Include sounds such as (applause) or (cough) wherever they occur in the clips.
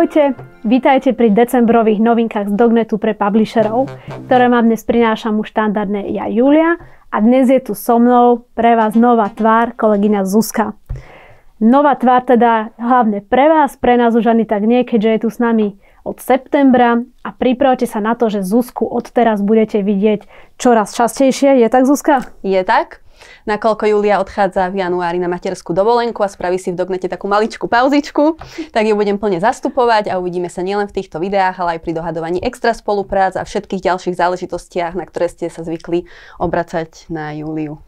Ahojte, vítajte pri decembrových novinkách z Dognetu pre publisherov, ktoré vám dnes prinášam už štandardne ja Julia a dnes je tu so mnou pre vás nová tvár, kolegyňa Zuzka. Nová tvár teda hlavne pre vás, pre nás už ani tak nie, keďže je tu s nami od septembra a pripravte sa na to, že Zuzku odteraz budete vidieť čoraz častejšie. Je tak, Zuzka? Je tak nakoľko Julia odchádza v januári na materskú dovolenku a spraví si v Dognete takú maličku pauzičku, tak ju budem plne zastupovať a uvidíme sa nielen v týchto videách, ale aj pri dohadovaní extra spoluprác a všetkých ďalších záležitostiach, na ktoré ste sa zvykli obracať na Juliu.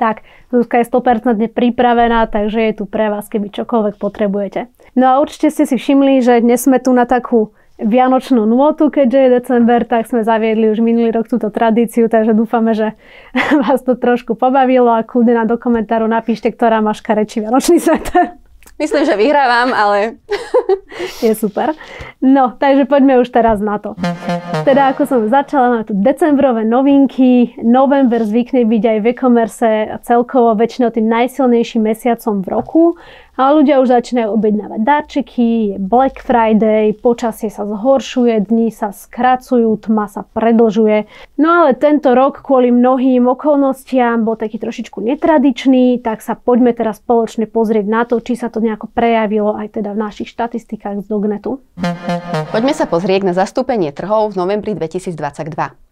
Tak, Zuzka je 100% pripravená, takže je tu pre vás, keby čokoľvek potrebujete. No a určite ste si všimli, že dnes sme tu na takú vianočnú nôtu, keďže je december, tak sme zaviedli už minulý rok túto tradíciu, takže dúfame, že (laughs) vás to trošku pobavilo a kľudne na do komentáru napíšte, ktorá má škarečí vianočný sveter. Myslím, že vyhrávam, ale... (laughs) Je super. No, takže poďme už teraz na to. Teda ako som začala, máme tu decembrové novinky. November zvykne byť aj v e-commerce celkovo väčšinou tým najsilnejším mesiacom v roku. A ľudia už začínajú objednávať darčeky, je Black Friday, počasie sa zhoršuje, dni sa skracujú, tma sa predlžuje. No ale tento rok kvôli mnohým okolnostiam bol taký trošičku netradičný, tak sa poďme teraz spoločne pozrieť na to, či sa to nejako prejavilo aj teda v našich štatistikách z Dognetu. Poďme sa pozrieť na zastúpenie trhov v novembri 2022.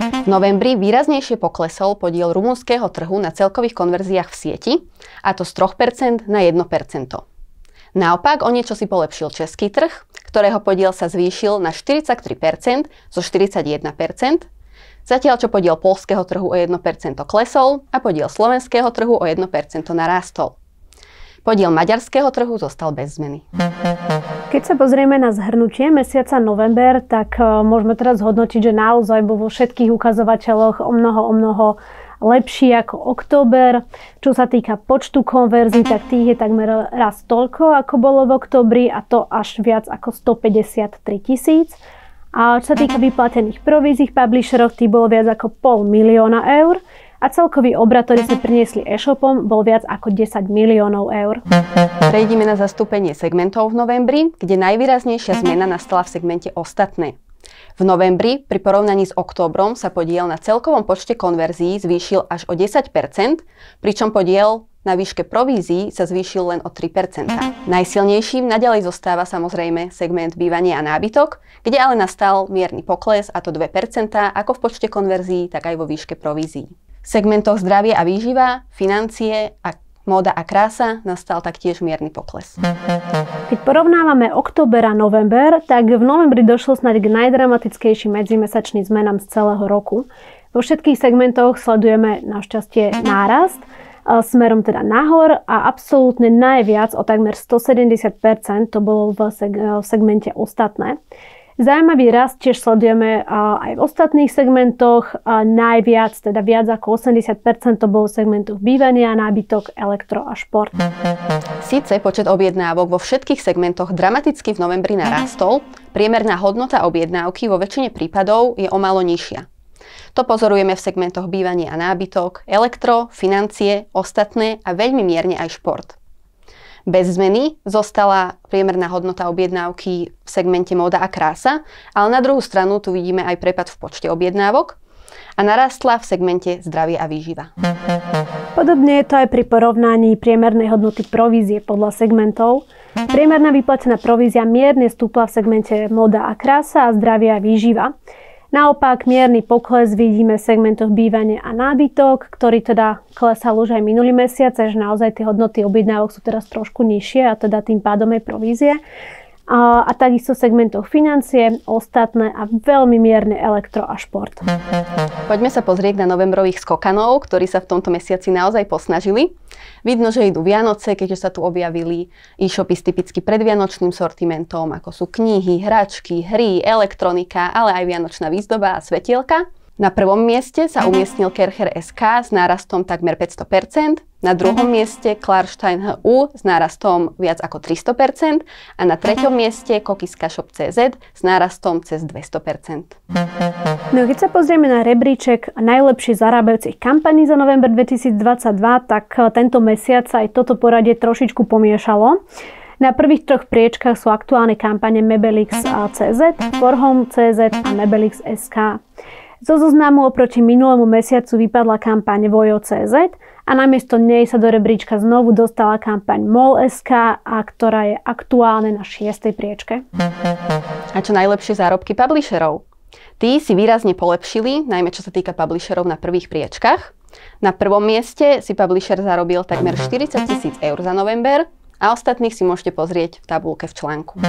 V novembri výraznejšie poklesol podiel rumúnskeho trhu na celkových konverziách v sieti, a to z 3% na 1%. Naopak, o niečo si polepšil český trh, ktorého podiel sa zvýšil na 43% zo 41%, zatiaľ čo podiel polského trhu o 1% klesol a podiel slovenského trhu o 1% narástol. Podiel maďarského trhu zostal bez zmeny. Keď sa pozrieme na zhrnutie mesiaca november, tak e, môžeme teraz hodnotiť, že naozaj bol vo všetkých ukazovateľoch o mnoho, o mnoho lepší ako október. Čo sa týka počtu konverzií, tak tých je takmer raz toľko, ako bolo v oktobri a to až viac ako 153 tisíc. A čo sa týka vyplatených provízií v publisheroch, tých bolo viac ako pol milióna eur a celkový obrad, ktorý sme priniesli e-shopom, bol viac ako 10 miliónov eur. Prejdime na zastúpenie segmentov v novembri, kde najvýraznejšia zmena nastala v segmente ostatné. V novembri pri porovnaní s októbrom sa podiel na celkovom počte konverzií zvýšil až o 10%, pričom podiel na výške provízií sa zvýšil len o 3%. Najsilnejším nadalej zostáva samozrejme segment bývania a nábytok, kde ale nastal mierny pokles a to 2% ako v počte konverzií, tak aj vo výške provízií. V segmentoch zdravie a výživa, financie a móda a krása nastal taktiež mierny pokles. Keď porovnávame október a november, tak v novembri došlo snáď k najdramatickejším medzimesačným zmenám z celého roku. Vo všetkých segmentoch sledujeme našťastie nárast, smerom teda nahor a absolútne najviac o takmer 170% to bolo v segmente ostatné. Zaujímavý rast tiež sledujeme aj v ostatných segmentoch. Najviac, teda viac ako 80% to bolo v segmentoch bývania, nábytok, elektro a šport. Síce počet objednávok vo všetkých segmentoch dramaticky v novembri narastol, priemerná hodnota objednávky vo väčšine prípadov je o malo nižšia. To pozorujeme v segmentoch bývanie a nábytok, elektro, financie, ostatné a veľmi mierne aj šport. Bez zmeny zostala priemerná hodnota objednávky v segmente móda a krása, ale na druhú stranu tu vidíme aj prepad v počte objednávok a narastla v segmente zdravie a výživa. Podobne je to aj pri porovnaní priemernej hodnoty provízie podľa segmentov. Priemerná vyplatená provízia mierne stúpla v segmente moda a krása a zdravia a výživa. Naopak mierny pokles vidíme v segmentoch bývanie a nábytok, ktorý teda klesal už aj minulý mesiac, že naozaj tie hodnoty objednávok sú teraz trošku nižšie a teda tým pádom aj provízie a, a takisto segmentoch financie, ostatné a veľmi mierne elektro a šport. Poďme sa pozrieť na novembrových skokanov, ktorí sa v tomto mesiaci naozaj posnažili. Vidno, že idú Vianoce, keďže sa tu objavili e-shopy s typicky predvianočným sortimentom, ako sú knihy, hračky, hry, elektronika, ale aj vianočná výzdoba a svetielka. Na prvom mieste sa umiestnil Kercher SK s nárastom takmer 500%, na druhom mieste Klarstein HU s nárastom viac ako 300% a na treťom mieste Kokiska Shop CZ s nárastom cez 200%. No keď sa pozrieme na rebríček najlepšie zarábajúcich kampaní za november 2022, tak tento mesiac aj toto poradie trošičku pomiešalo. Na prvých troch priečkach sú aktuálne kampane Mebelix.cz, Forhome.cz a Mebelix.sk. Zo zoznamu oproti minulému mesiacu vypadla kampaň Vojo.cz a namiesto nej sa do rebríčka znovu dostala kampaň MOL.sk, a ktorá je aktuálne na šiestej priečke. A čo najlepšie zárobky publisherov? Tí si výrazne polepšili, najmä čo sa týka publisherov na prvých priečkach. Na prvom mieste si publisher zarobil takmer 40 tisíc eur za november, a ostatných si môžete pozrieť v tabulke v článku.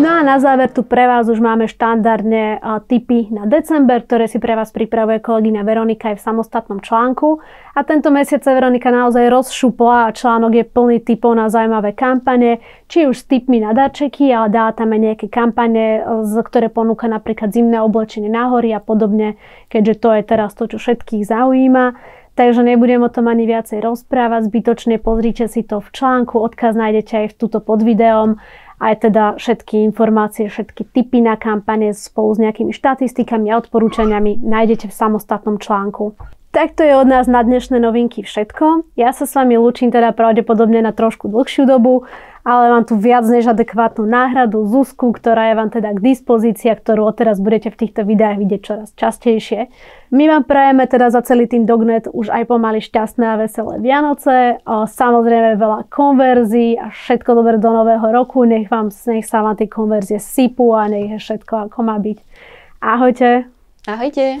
No a na záver tu pre vás už máme štandardne tipy na december, ktoré si pre vás pripravuje kolegyňa Veronika aj v samostatnom článku. A tento mesiac sa Veronika naozaj rozšupla a článok je plný tipov na zaujímavé kampane, či už s tipmi na darčeky, ale dá tam aj nejaké kampane, ktoré ponúka napríklad zimné oblečenie na hory a podobne, keďže to je teraz to, čo všetkých zaujíma. Takže nebudem o tom ani viacej rozprávať, zbytočne pozrite si to v článku, odkaz nájdete aj v túto pod videom, aj teda všetky informácie, všetky typy na kampane spolu s nejakými štatistikami a odporúčaniami nájdete v samostatnom článku. Takto je od nás na dnešné novinky všetko. Ja sa s vami lúčim teda pravdepodobne na trošku dlhšiu dobu ale mám tu viac než adekvátnu náhradu Zuzku, ktorá je vám teda k dispozícii a ktorú odteraz budete v týchto videách vidieť čoraz častejšie. My vám prajeme teda za celý tým Dognet už aj pomaly šťastné a veselé Vianoce, samozrejme veľa konverzií a všetko dobre do nového roku, nech, vám, nech sa vám tie konverzie sypú a nech je všetko ako má byť. Ahojte! Ahojte!